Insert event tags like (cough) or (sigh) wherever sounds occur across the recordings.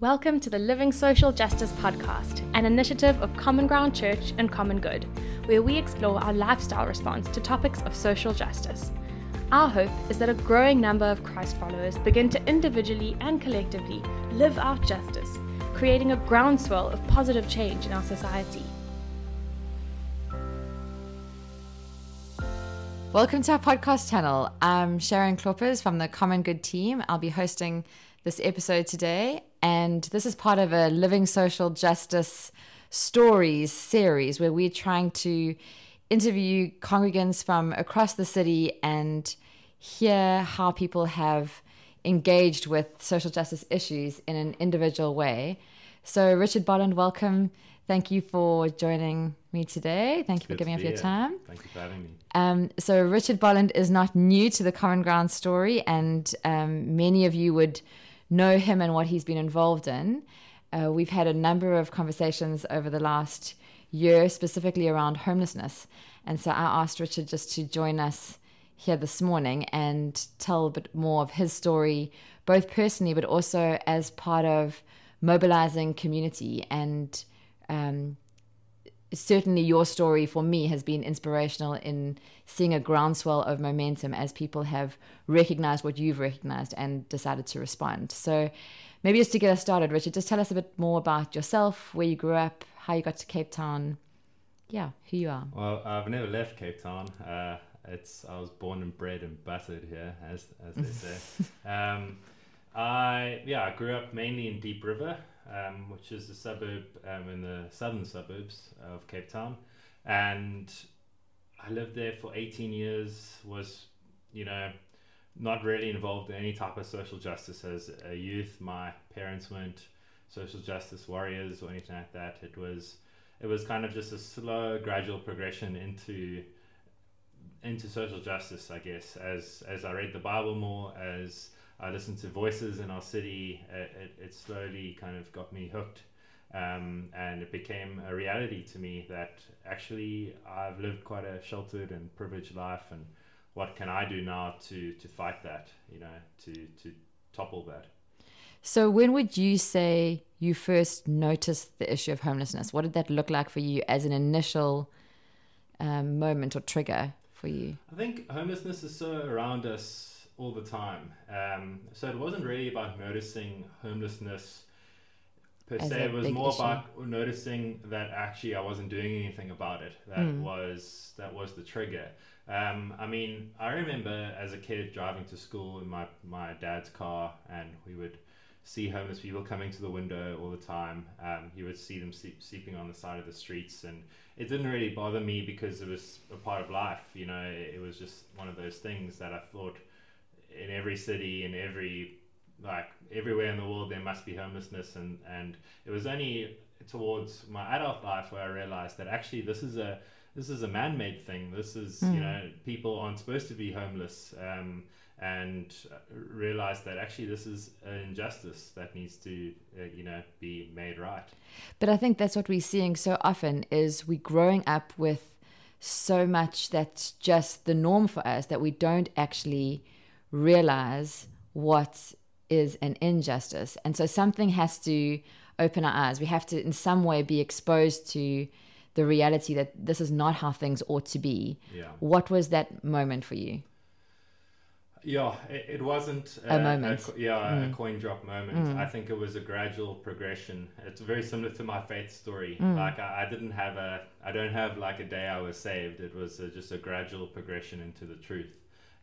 Welcome to the Living Social Justice Podcast, an initiative of Common Ground Church and Common Good, where we explore our lifestyle response to topics of social justice. Our hope is that a growing number of Christ followers begin to individually and collectively live out justice, creating a groundswell of positive change in our society. Welcome to our podcast channel. I'm Sharon Kloppers from the Common Good team. I'll be hosting this episode today, and this is part of a Living Social Justice Stories series where we're trying to interview congregants from across the city and hear how people have engaged with social justice issues in an individual way. So, Richard Bolland, welcome. Thank you for joining me today. Thank you Good for giving up your here. time. Thank you for having me. Um, so Richard Bolland is not new to the Common Ground story, and um, many of you would know him and what he's been involved in. Uh, we've had a number of conversations over the last year, specifically around homelessness, and so I asked Richard just to join us here this morning and tell a bit more of his story, both personally but also as part of mobilizing community and. Um, certainly your story for me has been inspirational in seeing a groundswell of momentum as people have recognized what you've recognized and decided to respond. So maybe just to get us started, Richard, just tell us a bit more about yourself, where you grew up, how you got to Cape Town. Yeah, who you are. Well, I've never left Cape Town. Uh, it's I was born and bred and buttered here, as as they say. (laughs) um, I yeah, I grew up mainly in Diep River, um, which is a suburb um, in the southern suburbs of Cape Town, and I lived there for 18 years. Was you know not really involved in any type of social justice as a youth. My parents weren't social justice warriors or anything like that. It was it was kind of just a slow, gradual progression into into social justice, I guess. As as I read the Bible more, as I listened to voices in our city, it, it, it slowly kind of got me hooked. Um, and it became a reality to me that actually I've lived quite a sheltered and privileged life, and what can I do now to to fight that? You know, to to topple that. So when would you say you first noticed the issue of homelessness? What did that look like for you as an initial um, moment or trigger for you? I think homelessness is so around us all the time. Um, so it wasn't really about noticing homelessness per As se. It was more issue. about noticing that actually I wasn't doing anything about it. That Mm. was that was the trigger. Um, I mean, I remember as a kid driving to school in my my dad's car, and we would see homeless people coming to the window all the time. Um, you would see them sleep, sleeping on the side of the streets, and it didn't really bother me because it was a part of life. You know, it, it was just one of those things that I thought in every city, in every like everywhere in the world, there must be homelessness, and and it was only towards my adult life where I realized that actually this is a this is a man-made thing. This is you Mm. know people aren't supposed to be homeless. Um, and realize that actually this is an injustice that needs to uh, you know be made right But I think that's what we're seeing so often is we growing up with so much that's just the norm for us that we don't actually realize what is an injustice. And so something has to open our eyes. We have to in some way be exposed to the reality that this is not how things ought to be. yeah What was that moment for you? Yeah, it, it wasn't A moment. co- yeah, Mm. a coin drop moment. Mm. I think it was a gradual progression. It's very similar to my faith story. Mm. Like I, I didn't have a, I don't have like a day I was saved. It was uh just a gradual progression into the truth,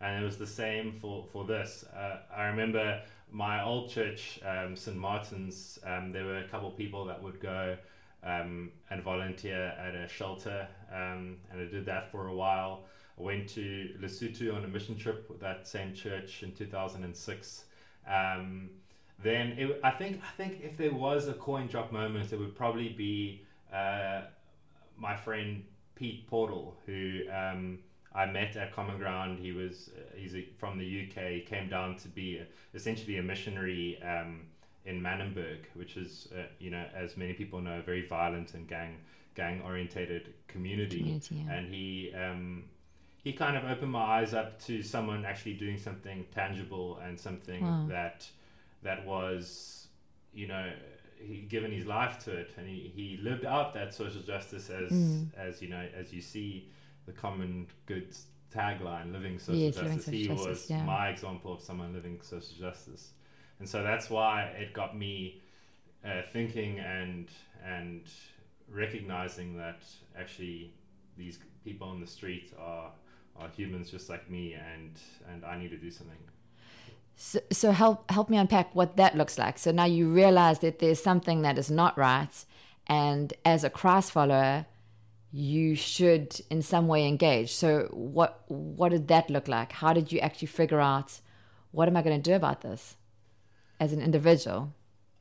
and it was the same for for this. Uh, I remember my old church, um, St Martin's. Um, there were a couple people that would go um, and volunteer at a shelter, um, and I did that for a while. I went to Lesotho on a mission trip with that same church in 2006. Um, then it, I think I think if there was a coin drop moment, it would probably be uh, my friend Pete Portal, who um, I met at Common Ground. He was uh, he's a, from the UK. He came down to be a, essentially a missionary um, in Manenberg, which is uh, you know as many people know, a very violent and gang gang orientated community Community, yeah. and he um, he kind of opened my eyes up to someone actually doing something tangible and something Wow. that that was you know, he given his life to it, and he, he lived out that social justice as Mm. as you know as you see the common good tagline, living social Yes, living justice. social he justice, was yeah. my example of someone living social justice, and so that's why it got me uh, thinking and and recognizing that actually these people on the street are are humans just like me, and and I need to do something. So, so help help me unpack what that looks like. So now you realize that there's something that is not right, and as a Christ follower, you should in some way engage. So what what did that look like? How did you actually figure out what am I going to do about this as an individual?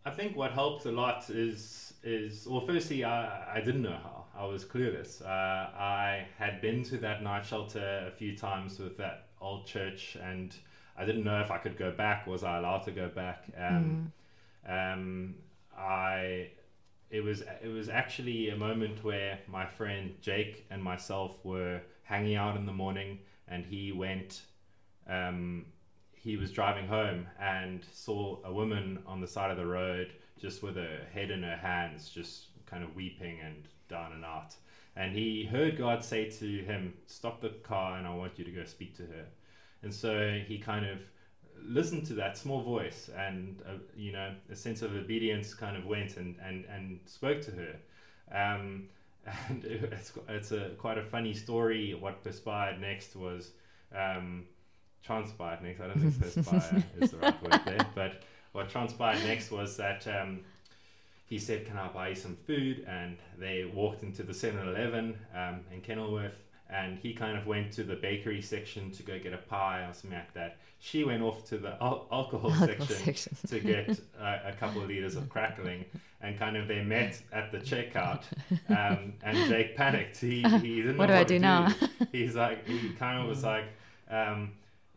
I think what helped a lot is is well, firstly, I, I didn't know how. I was clueless. Uh, I had been to that night shelter a few times with that old church, and I didn't know if I could go back. Was I allowed to go back? Um, um, I it was it was actually a moment where my friend Jake and myself were hanging out in the morning, and he went. Um, he was driving home and saw a woman on the side of the road just with her head in her hands, just kind of weeping and down and out. And he heard God say to him, Stop the car and I want you to go speak to her. And so he kind of listened to that small voice and, uh, you know, a sense of obedience kind of went and, and, and spoke to her. Um, (laughs) and it's, it's a quite a funny story. What perspired next was. Um, transpired next. I don't think perspire (laughs) is the right word there, but what transpired next was that um, he said, "Can I buy you some food?" And they walked into the 7-Eleven um, in Kenilworth, and he kind of went to the bakery section to go get a pie or something like that. She went off to the al- alcohol, Alcohol section, section. to get (laughs) uh, a couple of liters of crackling, and kind of they met at the checkout. Um, and Jake panicked. He he didn't What know do I what do to now? (laughs) He's like he kind of was like. Um,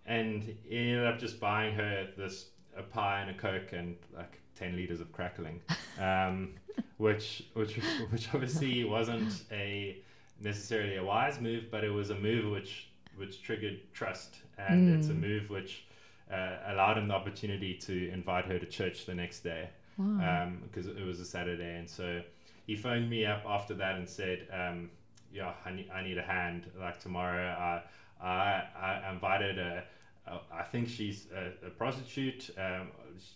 and he ended up just buying her this a pie and a coke and like 10 liters of crackling um, (laughs) which which which obviously wasn't a necessarily a wise move but it was a move which which triggered trust and it's a move which uh, allowed him the opportunity to invite her to church the next day Wow. because it was a Saturday, and so he phoned me up after that and said, um, "Yeah, I need, I need a hand. Like tomorrow, I I, I invited a, a I think she's a, a prostitute. Um,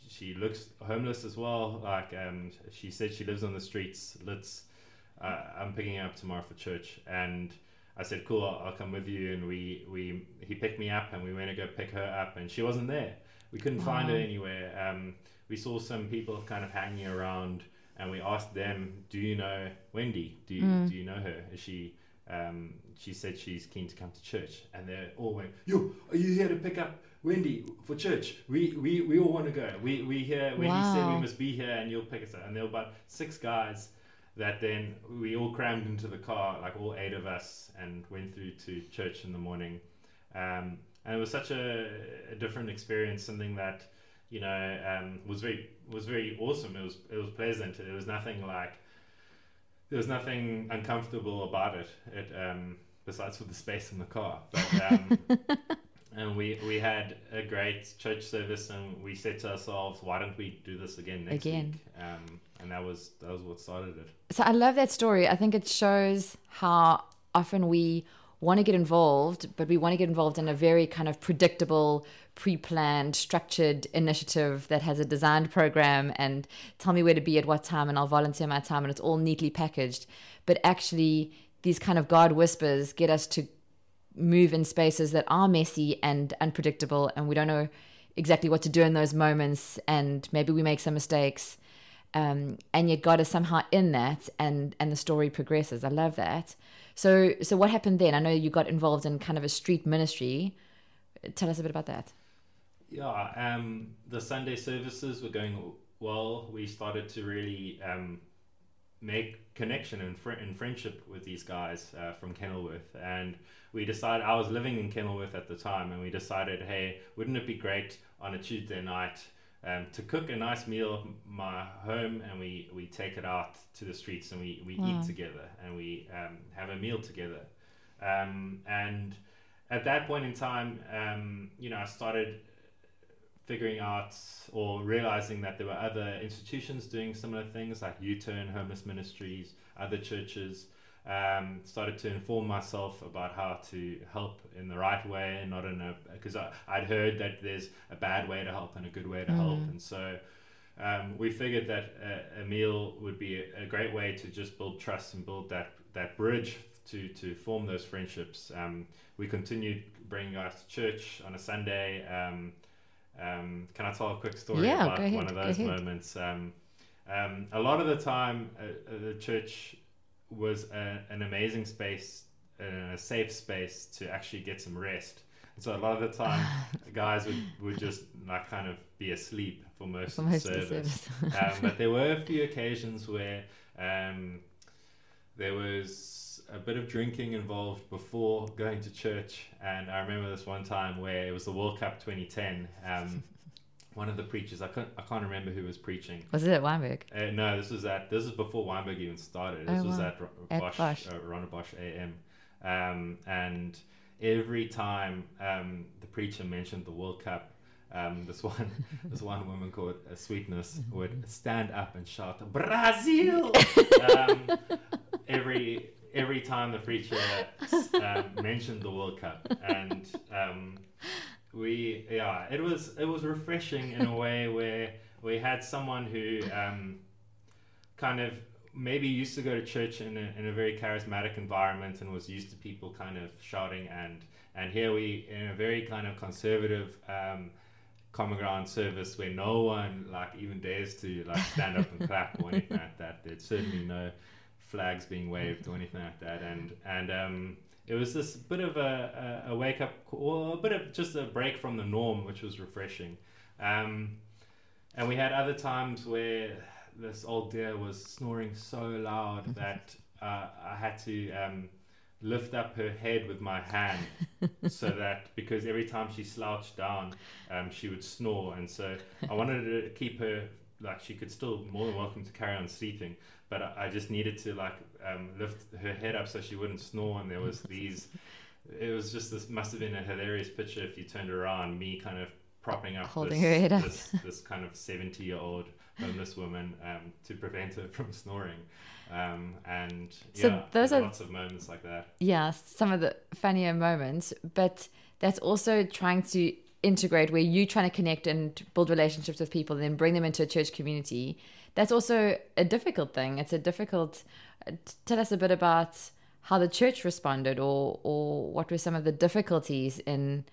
she looks homeless as well. Like um, she said, she lives on the streets. Let's uh, I'm picking her up tomorrow for church, and." I said, "Cool, I'll, I'll come with you." And we, we he picked me up, and we went to go pick her up, and she wasn't there. We couldn't find her anywhere. Um, we saw some people kind of hanging around, and we asked them, "Do you know Wendy? Do you, Mm. do you know her? Is she?" Um, she said she's keen to come to church, and they all went, "Yo, are you here to pick up Wendy for church? We we, we all want to go. We we here. Wendy said we must be here, and you'll pick us up." And there were about six guys that then we all crammed into the car, like all eight of us, and went through to church in the morning. Um, and it was such a, a different experience, something that you know um, was very was very awesome. It was it was pleasant. There was nothing like there was nothing uncomfortable about it. It um, besides for the space in the car, but. (laughs) And we, we had a great church service, and we said to ourselves, "Why don't we do this again next Again. week?" Um, and that was that was what started it. So I love that story. I think it shows how often we want to get involved, but we want to get involved in a very kind of predictable, pre-planned, structured initiative that has a designed program and tell me where to be at what time and I'll volunteer my time and it's all neatly packaged. But actually these kind of God whispers get us to move in spaces that are messy and unpredictable and we don't know exactly what to do in those moments and maybe we make some mistakes um, and yet God is somehow in that, and and the story progresses. I love that. So so what happened then? I know you got involved in kind of a street ministry. Tell us a bit about that. Yeah, um, the Sunday services were going well. We started to really um, make connection and, fr- and friendship with these guys uh, from Kenilworth, and we decided. I was living in Kenilworth at the time, and we decided, hey, wouldn't it be great on a Tuesday night um, to cook a nice meal at my home, and we we take it out to the streets, and we we Wow. eat together, and we um, have a meal together, um, and at that point in time, um, you know, I started figuring out or realizing that there were other institutions doing similar things like U-Turn, homeless ministries, other churches. Um, started to inform myself about how to help in the right way and not in a because I'd heard that there's a bad way to help and a good way to mm. help and so um, we figured that a, a meal would be a, a, great way to just build trust and build that that bridge to to form those friendships um, we continued bringing guys to church on a Sunday um, can I tell a quick story yeah, about ahead, one of those moments? Um, um, a lot of the time, uh, uh, the church was a, an amazing space, uh, a safe space to actually get some rest. And so a lot of the time, (laughs) guys would, would just like kind of be asleep for most for of the service. service. Um, but (laughs) there were a few occasions where um, there was a bit of drinking involved before going to church. And I remember this one time where it was the World Cup 2010. Um, (laughs) one of the preachers, I can't, I can't remember who was preaching. Was it at Wynberg? Uh, no, this was at this is before Wynberg even started. This oh, was wow. at, at Bosch, Bosch. Uh, Bosch AM. Um, and every time um, the preacher mentioned the World Cup, um, this one (laughs) this one woman called uh, Sweetness would stand up and shout Brazil (laughs) um, every every time the preacher um, (laughs) mentioned the World Cup, and um, we yeah, it was it was refreshing in a way where we had someone who um, kind of maybe used to go to church in a, in a very charismatic environment and was used to people kind of shouting and and here we in a very kind of conservative um, common ground service where no one like even dares to like stand up and clap or anything like that. There's certainly no flags being waved or anything like that. And and um, it was this bit of a, a, a wake up or a bit of just a break from the norm, which was refreshing. Um, and we had other times where this old dear was snoring so loud that uh, I had to um, lift up her head with my hand (laughs) so that because every time she slouched down, um, she would snore. And so I wanted to keep her like she could still more than welcome to carry on sleeping but I, I just needed to like um, lift her head up so she wouldn't snore. And there was (laughs) these, it was just this must have been a hilarious picture if you turned around, me kind of propping up holding this, her head up. this, this kind of 70 year old homeless woman um, to prevent her (laughs) from snoring. Um, and so yeah, those are lots of moments like that. Yeah, some of the funnier moments, but that's also trying to integrate where you're trying to connect and build relationships with people and then bring them into a church community that's also a difficult thing. It's a difficult. Tell us a bit about how the church responded, or or what were some of the difficulties in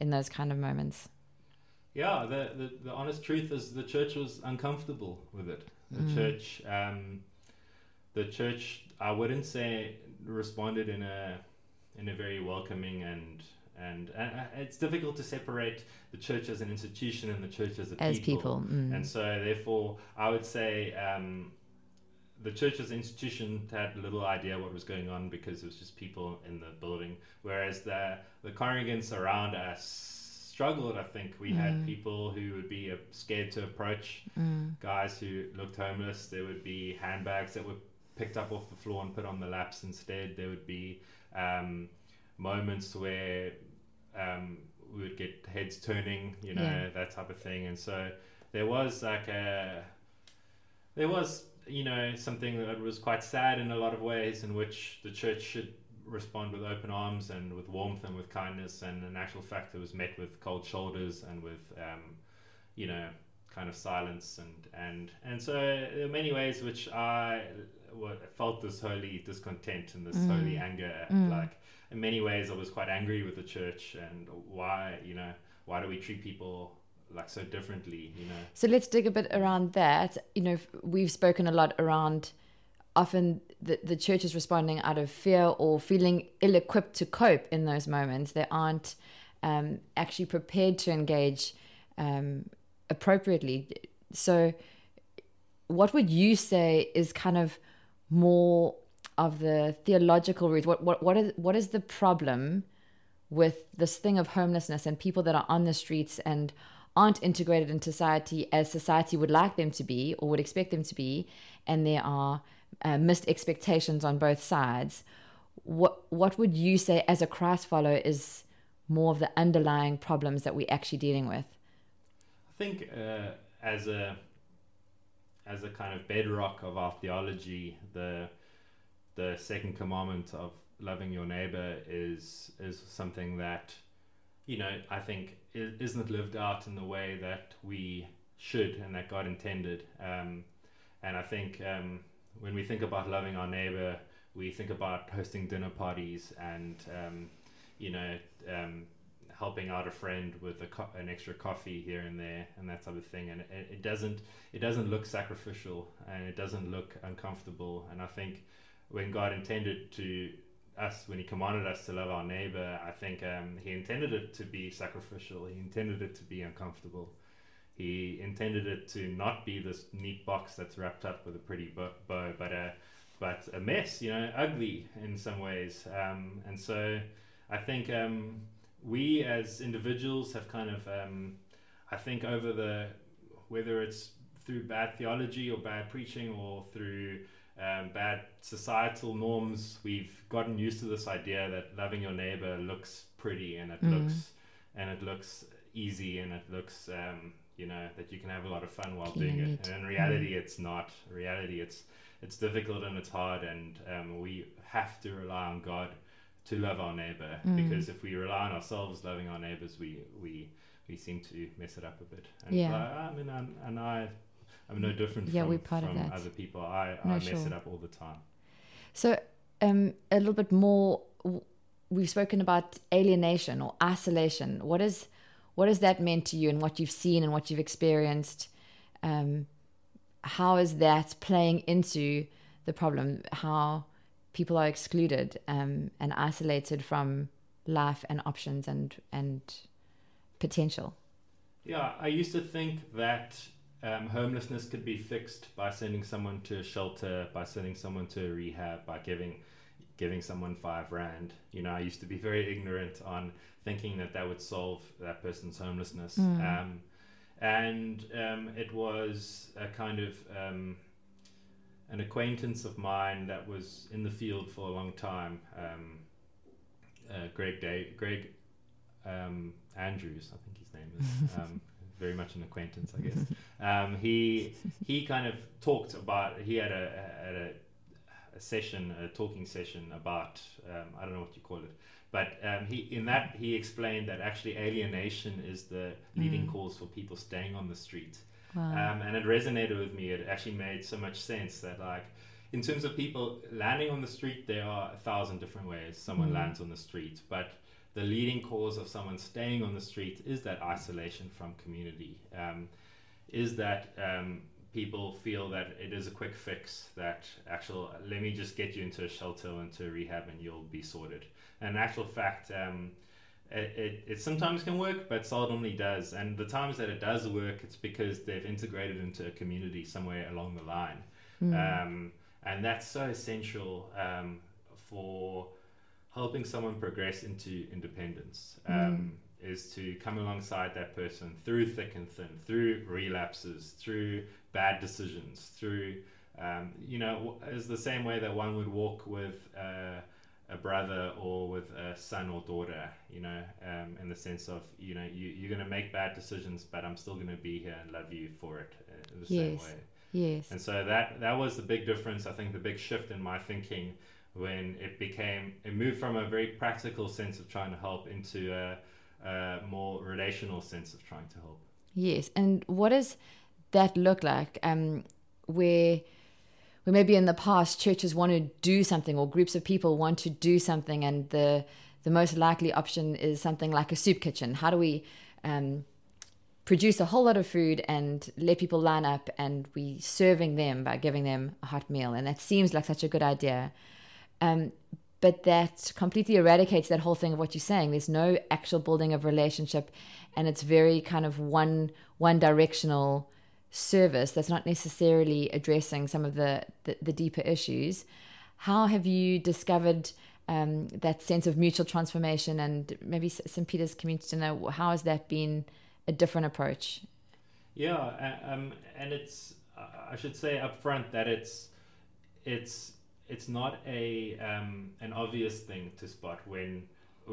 in those kind of moments. Yeah, the the, the honest truth is the church was uncomfortable with it. The mm. church, um, the church, I wouldn't say responded in a in a very welcoming and and, and uh, it's difficult to separate the church as an institution and the church as a as people. people. Mm. And so, therefore, I would say um, the church as an institution had little idea what was going on because it was just people in the building, whereas the the congregants around us struggled. I think we mm. had people who would be uh, scared to approach mm. guys who looked homeless. There would be handbags that were picked up off the floor and put on the laps instead. There would be um, moments where um, we would get heads turning, you know, yeah. that type of thing. And so there was like a, there was, you know, something that was quite sad in a lot of ways in which the church should respond with open arms and with warmth and with kindness. And in actual fact, it was met with cold shoulders and with, um, you know, kind of silence. And, and, and so there are many ways which I felt this holy discontent and this mm. holy anger. Mm. Like, in many ways I was quite angry with the church and why you know why do we treat people like so differently you know? So let's dig a bit around that. You know we've spoken a lot around often the, the church is responding out of fear or feeling ill-equipped to cope in those moments. They aren't um, actually prepared to engage um, appropriately. So what would you say is kind of more of the theological root. What what what is what is the problem with this thing of homelessness and people that are on the streets and aren't integrated in society as society would like them to be or would expect them to be, and there are uh, missed expectations on both sides. What what would you say as a Christ follower is more of the underlying problems that we're actually dealing with? I I think uh, as a as a kind of bedrock of our theology, the the second commandment of loving your neighbor is is something that you know I think isn't lived out in the way that we should and that God intended. Um, and I think um, when we think about loving our neighbor, we think about hosting dinner parties and um, you know um, helping out a friend with a co- an extra coffee here and there and that type of thing. And it, it doesn't it doesn't look sacrificial and it doesn't look uncomfortable. And I think when God intended to us when he commanded us to love our neighbor, I think um, he intended it to be sacrificial. He intended it to be uncomfortable. He intended it to not be this neat box that's wrapped up with a pretty bow, but a but a mess, you know, ugly in some ways. Um, and so I think um, we as individuals have kind of, um, I think, over the whether it's through bad theology or bad preaching or through um, bad societal norms, we've gotten used to this idea that loving your neighbor looks pretty and it mm. looks and it looks easy and it looks um, you know that you can have a lot of fun while doing it. And in reality, mm. it's not. In reality, it's it's difficult and it's hard, and um, we have to rely on God to love our neighbor mm. because if we rely on ourselves loving our neighbors, we we we seem to mess it up a bit. And yeah. I, I mean, and, and I I'm no different yeah, from, we're part from of that. other people. I, no, I mess sure. it up all the time. So, um, a little bit more. We've spoken about alienation or isolation. What is what has that meant to you, and what you've seen and what you've experienced? Um, how is that playing into the problem? How people are excluded um, and isolated from life and options and and potential. Yeah, I used to think that um, homelessness could be fixed by sending someone to a shelter, by sending someone to a rehab, by giving giving someone five rand. You know, I used to be very ignorant on thinking that that would solve that person's homelessness. Mm. Um, and um, it was a kind of um, an acquaintance of mine that was in the field for a long time, um, uh, Greg Day, Greg um, Andrews, I think his name is. (laughs) Very much an acquaintance, I guess. Um, he he kind of talked about he had a, had a, a session, a talking session about um, I don't know what you call it, but um, he in that he explained that actually alienation is the leading mm. cause for people staying on the street, wow. Um, and it resonated with me. It actually made so much sense that like in terms of people landing on the street, there are a thousand different ways someone mm. lands on the street, but the leading cause of someone staying on the street is that isolation from community. Um, is that um, people feel that it is a quick fix, that actual, let me just get you into a shelter or into a rehab and you'll be sorted. And actual fact, um, it, it, it, sometimes can work, but seldomly does. And the times that it does work, it's because they've integrated into a community somewhere along the line. Mm. Um, and that's so essential um, for helping someone progress into independence um, mm. is to come alongside that person through thick and thin, through relapses, through bad decisions, through, um, you know, is the same way that one would walk with uh, a brother or with a son or daughter, you know, um, in the sense of, you know, you, you're going to make bad decisions, but I'm still going to be here and love you for it uh, in the yes. same way. Yes. And so that that was the big difference. I think the big shift in my thinking when it became it moved from a very practical sense of trying to help into a, a more relational sense of trying to help. Yes, and what does that look like? Um, where where maybe in the past churches want to do something or groups of people want to do something, and the the most likely option is something like a soup kitchen. How do we um, produce a whole lot of food and let people line up and we serving them by giving them a hot meal? And that seems like such a good idea. Um, but that completely eradicates that whole thing of what you're saying. There's no actual building of relationship, and it's very kind of one one directional service that's not necessarily addressing some of the the, the deeper issues. How have you discovered um, that sense of mutual transformation? And maybe St. Peter's community know how has that been a different approach? Yeah, um, and it's I should say up front that it's it's it's not a um, an obvious thing to spot when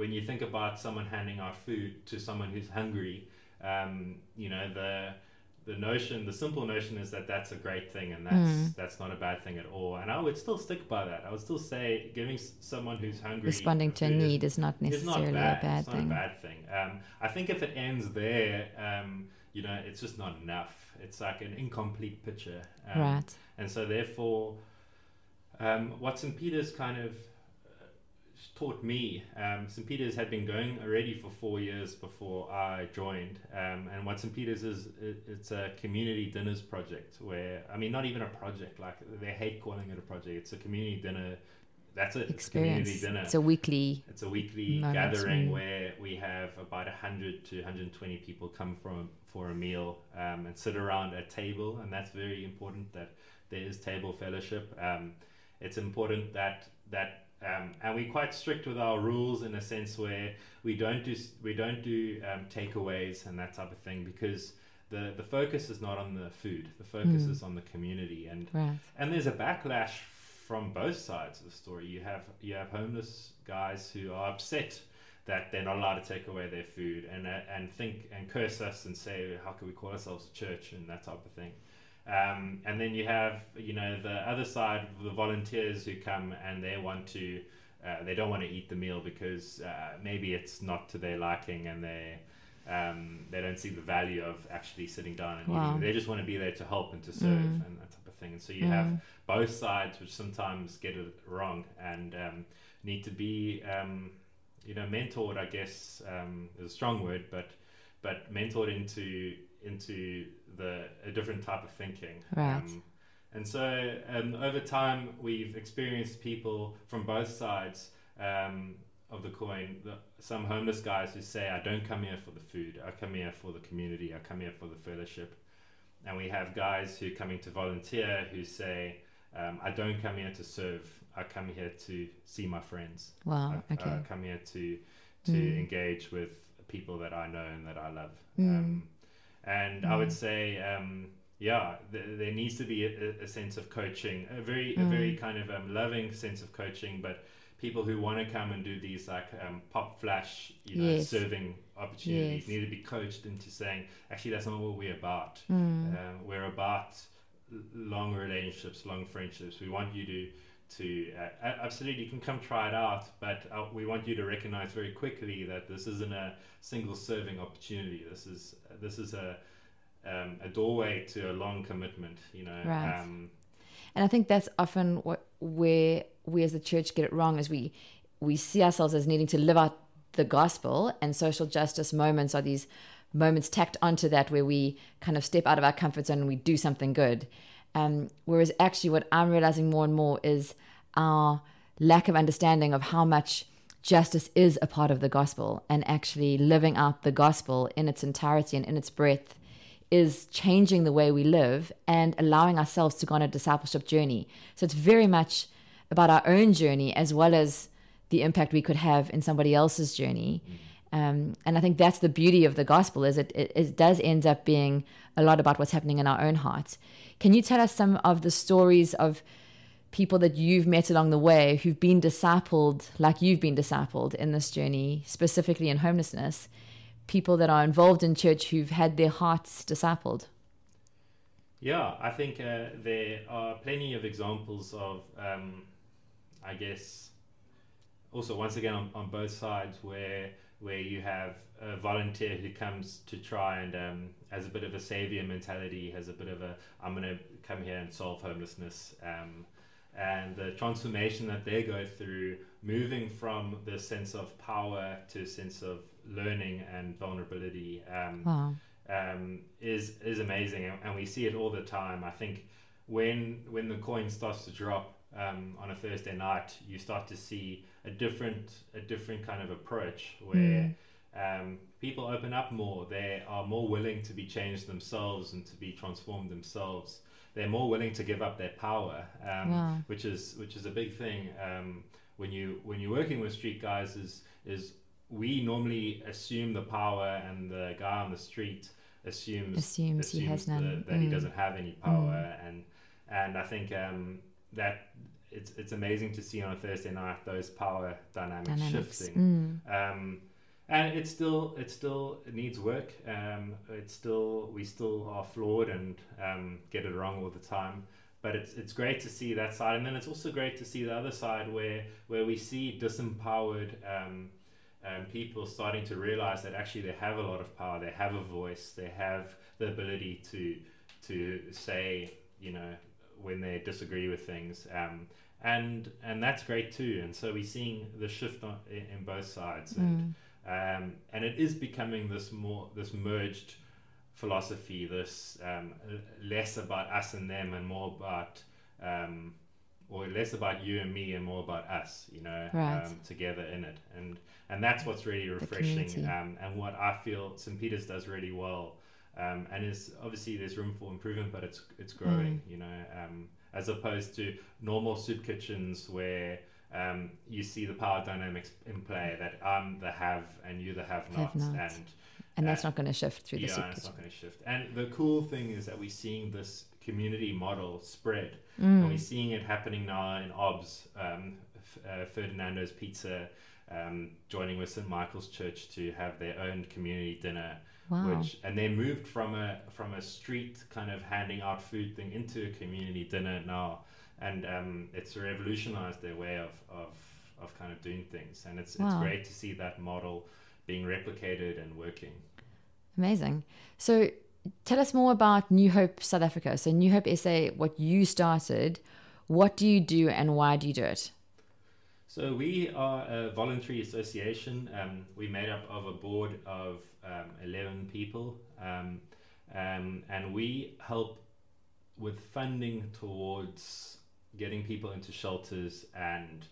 when you think about someone handing out food to someone who's hungry. um, you know the the notion, the simple notion is that that's a great thing and that's Mm. that's not a bad thing at all. And I would still stick by that. I would still say giving s- someone who's hungry Responding to a food is- need is not necessarily not bad. a bad it's thing. not a bad thing. Um, I think if it ends there, um, you know, it's just not enough. It's like an incomplete picture. Um, right. And so, therefore, um, what St. Peter's kind of uh, taught me, um, St. Peter's had been going already for four years before I joined. Um, and what St. Peter's is, it, it's a community dinners project where, I mean, not even a project, like they hate calling it a project. It's a community dinner. That's it. It's a community Experience. dinner. It's a weekly. It's a weekly gathering where we have about 100 to 120 people come from for a meal um, and sit around a table, and that's very important that there is table fellowship. Um, it's important that that um, and we're quite strict with our rules in a sense where we don't do we don't do um, takeaways and that type of thing because the the focus is not on the food. The focus Mm. is on the community and Right. and there's a backlash from both sides of the story. You have you have homeless guys who are upset that they're not allowed to take away their food and uh, and think and curse us and say how can we call ourselves a church and that type of thing. Um, and then you have you know the other side, the volunteers who come and they want to. Uh, they don't want to eat the meal because uh, maybe it's not to their liking and they um, they don't see the value of actually sitting down and Wow. eating. They just want to be there to help and to serve Mm. and that type of thing. And so you have Mm. both sides which sometimes get it wrong and um, need to be um, you know mentored i guess um, is a strong word but but mentored into into the a different type of thinking Right. um, and so um, over time we've experienced people from both sides um, of the coin the, some homeless guys who say i don't come here for the food i come here for the community i come here for the fellowship and we have guys who are coming to volunteer who say um, I don't come here to serve. I come here to see my friends. Wow. I, Okay. I come here to to Mm. engage with people that I know and that I love. Mm. And I would Mm. say, um, yeah, th- there needs to be a, a sense of coaching, a very a Mm. very kind of um, loving sense of coaching, but people who want to come and do these like um, pop flash, you know, Yes. serving opportunities Yes. need to be coached into saying, actually, that's not what we're about. Mm. Um, we're about long relationships, long friendships. We want you to to uh, absolutely you can come try it out, but uh, we want you to recognize very quickly that this isn't a single serving opportunity. This is this is a um, a doorway to a long commitment. You know. Right. Um, And I think that's often what where we as a church get it wrong is we we see ourselves as needing to live out the gospel and social justice moments are these moments tacked onto that where we kind of step out of our comfort zone and we do something good. Um, whereas actually what I'm realizing more and more is our lack of understanding of how much justice is a part of the gospel and actually living out the gospel in its entirety and in its breadth is changing the way we live and allowing ourselves to go on a discipleship journey. So it's very much about our own journey as well as the impact we could have in somebody else's journey. Um, and I think that's the beauty of the gospel is it, it, it does end up being a lot about what's happening in our own hearts. Can you tell us some of the stories of people that you've met along the way who've been discipled like you've been discipled in this journey, specifically in homelessness? People that are involved in church who've had their hearts discipled. Yeah, I think uh, there are plenty of examples of, um, I guess, also once again on, on both sides where where you have a volunteer who comes to try and um, has a bit of a savior mentality, has a bit of a I'm going to come here and solve homelessness, um, and the transformation that they go through, moving from the sense of power to a sense of learning and vulnerability. Um, Wow. um, is is amazing, and, and we see it all the time. I think when when the coin starts to drop um, on a Thursday night, you start to see a different a different kind of approach where um, people open up more. They are more willing to be changed themselves and to be transformed themselves. They're more willing to give up their power, um, Wow. which is which is a big thing. Um, when you when you're working with street guys, is is we normally assume the power, and the guy on the street assumes Assumes he has none. the- that he Mm. doesn't have any power, and and I think um, that it's it's amazing to see on a Thursday night those power dynamics, Dynamics. shifting. Mm. Um, and it's still it still it needs work. Um, it's still we still are flawed and um, get it wrong all the time. But it's it's great to see that side, and then it's also great to see the other side where where we see disempowered um, um, people starting to realize that actually they have a lot of power, they have a voice, they have the ability to to say you know when they disagree with things. Um, and and that's great too. And so we're seeing the shift on, in, in both sides. And, Mm. um, and it is becoming this more this merged philosophy this um, less about us and them and more about um, or less about you and me and more about us you know Right. um, together in it and and that's what's really refreshing um, and what I feel St Peter's does really well um, and is obviously there's room for improvement but it's it's growing Mm. you know um, as opposed to normal soup kitchens where um, you see the power dynamics in play that I'm the have and you the have not, Have-nots. and And that's uh, not going to shift through the yeah, soup it's kitchen. not going to shift. And the cool thing is that we're seeing this community model spread, Mm. and we're seeing it happening now in OBS, um, F- uh, Ferdinando's Pizza, um, joining with St Michael's Church to have their own community dinner Wow. which and they moved from a from a street kind of handing out food thing into a community dinner now and um, it's revolutionized their way of, of of kind of doing things and it's it's Wow. great to see that model being replicated and working Amazing. So tell us more about New Hope South Africa. So New Hope SA, what you started, what do you do and why do you do it? So we are a voluntary association. Um, we're made up of a board of um, 11 people, um, um, and we help with funding towards getting people into shelters and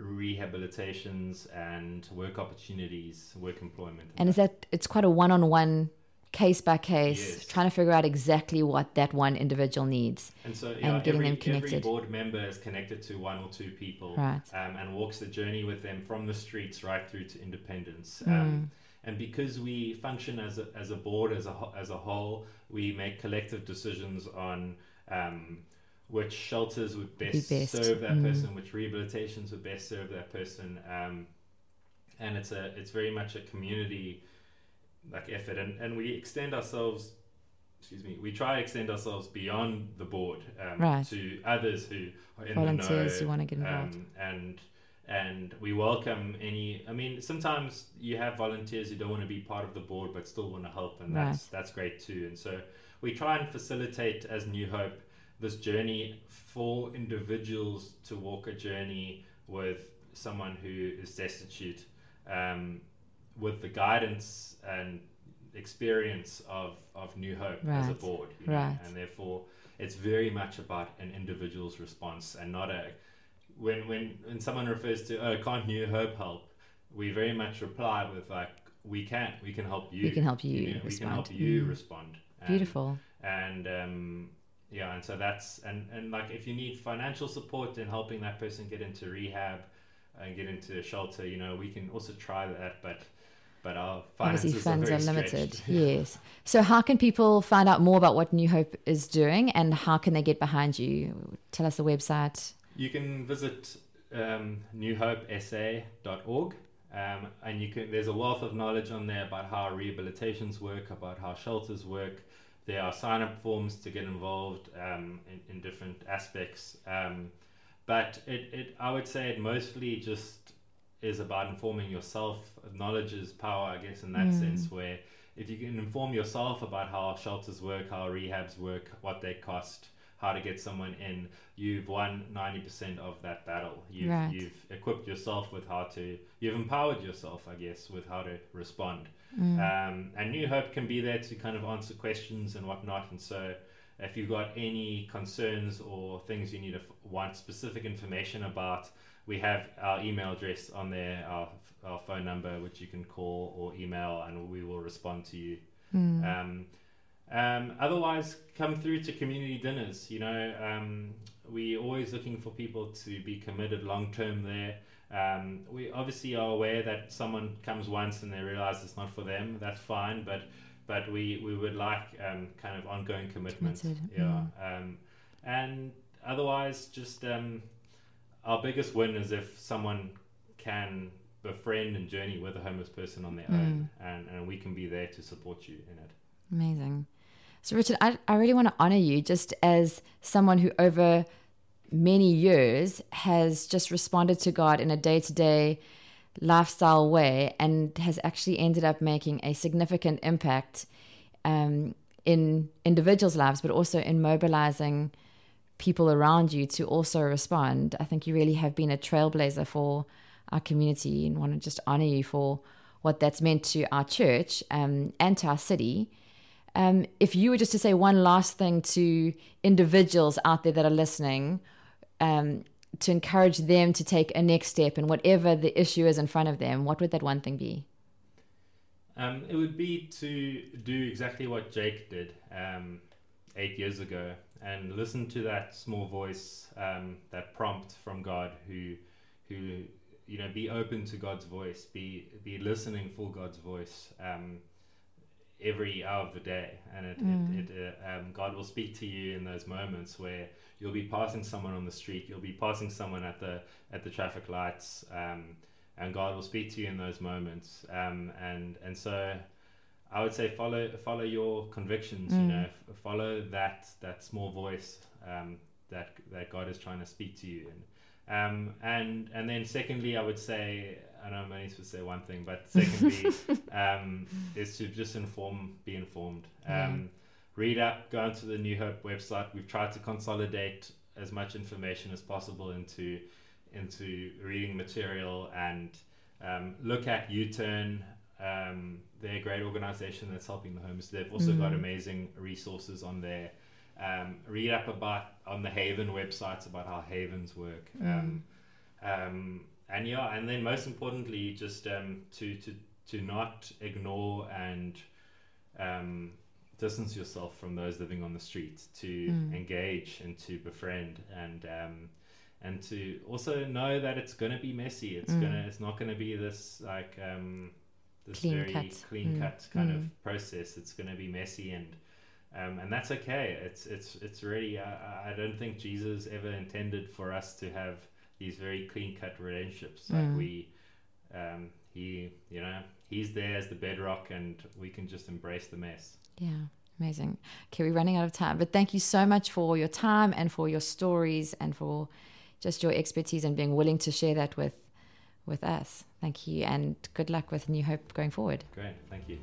rehabilitations and work opportunities, work employment. And is that it's quite a one-on-one case by case Yes. trying to figure out exactly what that one individual needs. And so, and getting every, them connected. every board member is connected to one or two people Right. um, and walks the journey with them from the streets right through to independence. Mm. Um, and because we function as a, as a board, as a, as a whole, we make collective decisions on um, which shelters would best, best. serve that Mm. person, which rehabilitations would best serve that person. Um, and it's a it's very much a community like effort and, and we extend ourselves excuse me we try to extend ourselves beyond the board um, Right. to others who are in Volunteers the who want to get involved. um, and and we welcome any i mean sometimes you have volunteers who don't want to be part of the board but still want to help and that's that's great too and so we try and facilitate as new hope this journey for individuals to walk a journey with someone who is destitute um, with the guidance and experience of, of New Hope as a board. you know, right. And therefore, it's very much about an individual's response and not a. When, when, when someone refers to, oh, can't New Hope help? We very much reply with, like, we can. We can help you. We can help you know, we can help you Mm. respond. And- Beautiful. and um, yeah and so that's and and like if you need financial support in helping that person get into rehab and get into a shelter you know we can also try that but but our Obviously, funds are, are limited. stretched. (laughs) Yes. So, how can people find out more about what New Hope is doing and how can they get behind you? Tell us the website. you can visit um, newhopesa.org um, and you can there's a wealth of knowledge on there about how rehabilitations work about how shelters work there are sign up forms to get involved um, in, in different aspects um, but it, it i would say it mostly just is about informing yourself knowledge is power i guess in that Mm. sense where if you can inform yourself about how shelters work how rehabs work what they cost how to get someone in you've won 90% of that battle you've, Right. you've equipped yourself with how to you've empowered yourself i guess with how to respond Mm. um, and new hope can be there to kind of answer questions and whatnot and so if you've got any concerns or things you need to f- want specific information about we have our email address on there our, our phone number which you can call or email and we will respond to you Mm. um, um, otherwise, come through to community dinners. You know, um, we're always looking for people to be committed long term there. Um, we obviously are aware that someone comes once and they realize it's not for them. That's fine, but but we, we would like um, kind of ongoing commitment. Yeah. Um, and otherwise, just um, our biggest win is if someone can befriend and journey with a homeless person on their mm. own, and, and we can be there to support you in it. Amazing. So, Richard, I, I really want to honor you just as someone who, over many years, has just responded to God in a day to day lifestyle way and has actually ended up making a significant impact um, in individuals' lives, but also in mobilizing people around you to also respond. I think you really have been a trailblazer for our community and want to just honor you for what that's meant to our church um, and to our city. Um, if you were just to say one last thing to individuals out there that are listening, um, to encourage them to take a next step in whatever the issue is in front of them, what would that one thing be? Um, it would be to do exactly what Jake did um, eight years ago and listen to that small voice, um, that prompt from God, who, who, you know, be open to God's voice, be be listening for God's voice um, every hour of the day, and it, mm. it, it uh, um, God will speak to you in those moments where you'll be passing someone on the street, you'll be passing someone at the at the traffic lights. Um, and God will speak to you in those moments. Um, and and so I would say follow follow your convictions. Mm. You know, f- follow that that small voice um, that that God is trying to speak to you. And um, and and then secondly, I would say I know I'm only supposed to say one thing, but secondly (laughs) um, is to just inform, be informed. Mm. Read up, go onto the New Hope website. We've tried to consolidate as much information as possible into into reading material and um, look at U-Turn. Um, they're a great organization that's helping the homeless. They've also mm. got amazing resources on there. Um, read up about on the Haven websites about how Havens work. Mm. and yeah, and then most importantly, just um, to to to not ignore and um, distance yourself from those living on the streets, to mm. engage and to befriend and um, and to also know that it's going to be messy. It's mm. gonna. It's not going to be this like um, this clean very cut. clean mm. cut kind mm. of process. It's going to be messy and. Um, and that's okay. It's it's it's really. Uh, I don't think Jesus ever intended for us to have these very clean cut relationships. Like mm. we, um, he, you know, he's there as the bedrock, and we can just embrace the mess. Yeah. Amazing. Okay, we're running out of time, but thank you so much for your time and for your stories and for just your expertise and being willing to share that with with us. Thank you, and good luck with New Hope going forward. Great, thank you.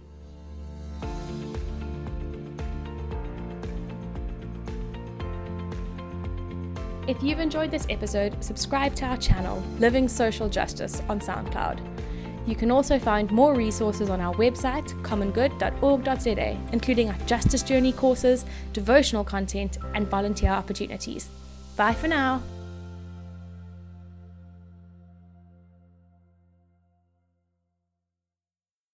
If you've enjoyed this episode, subscribe to our channel, Living Social Justice, on SoundCloud. You can also find more resources on our website, commongood.org.za, including our Justice Journey courses, devotional content, and volunteer opportunities. Bye for now.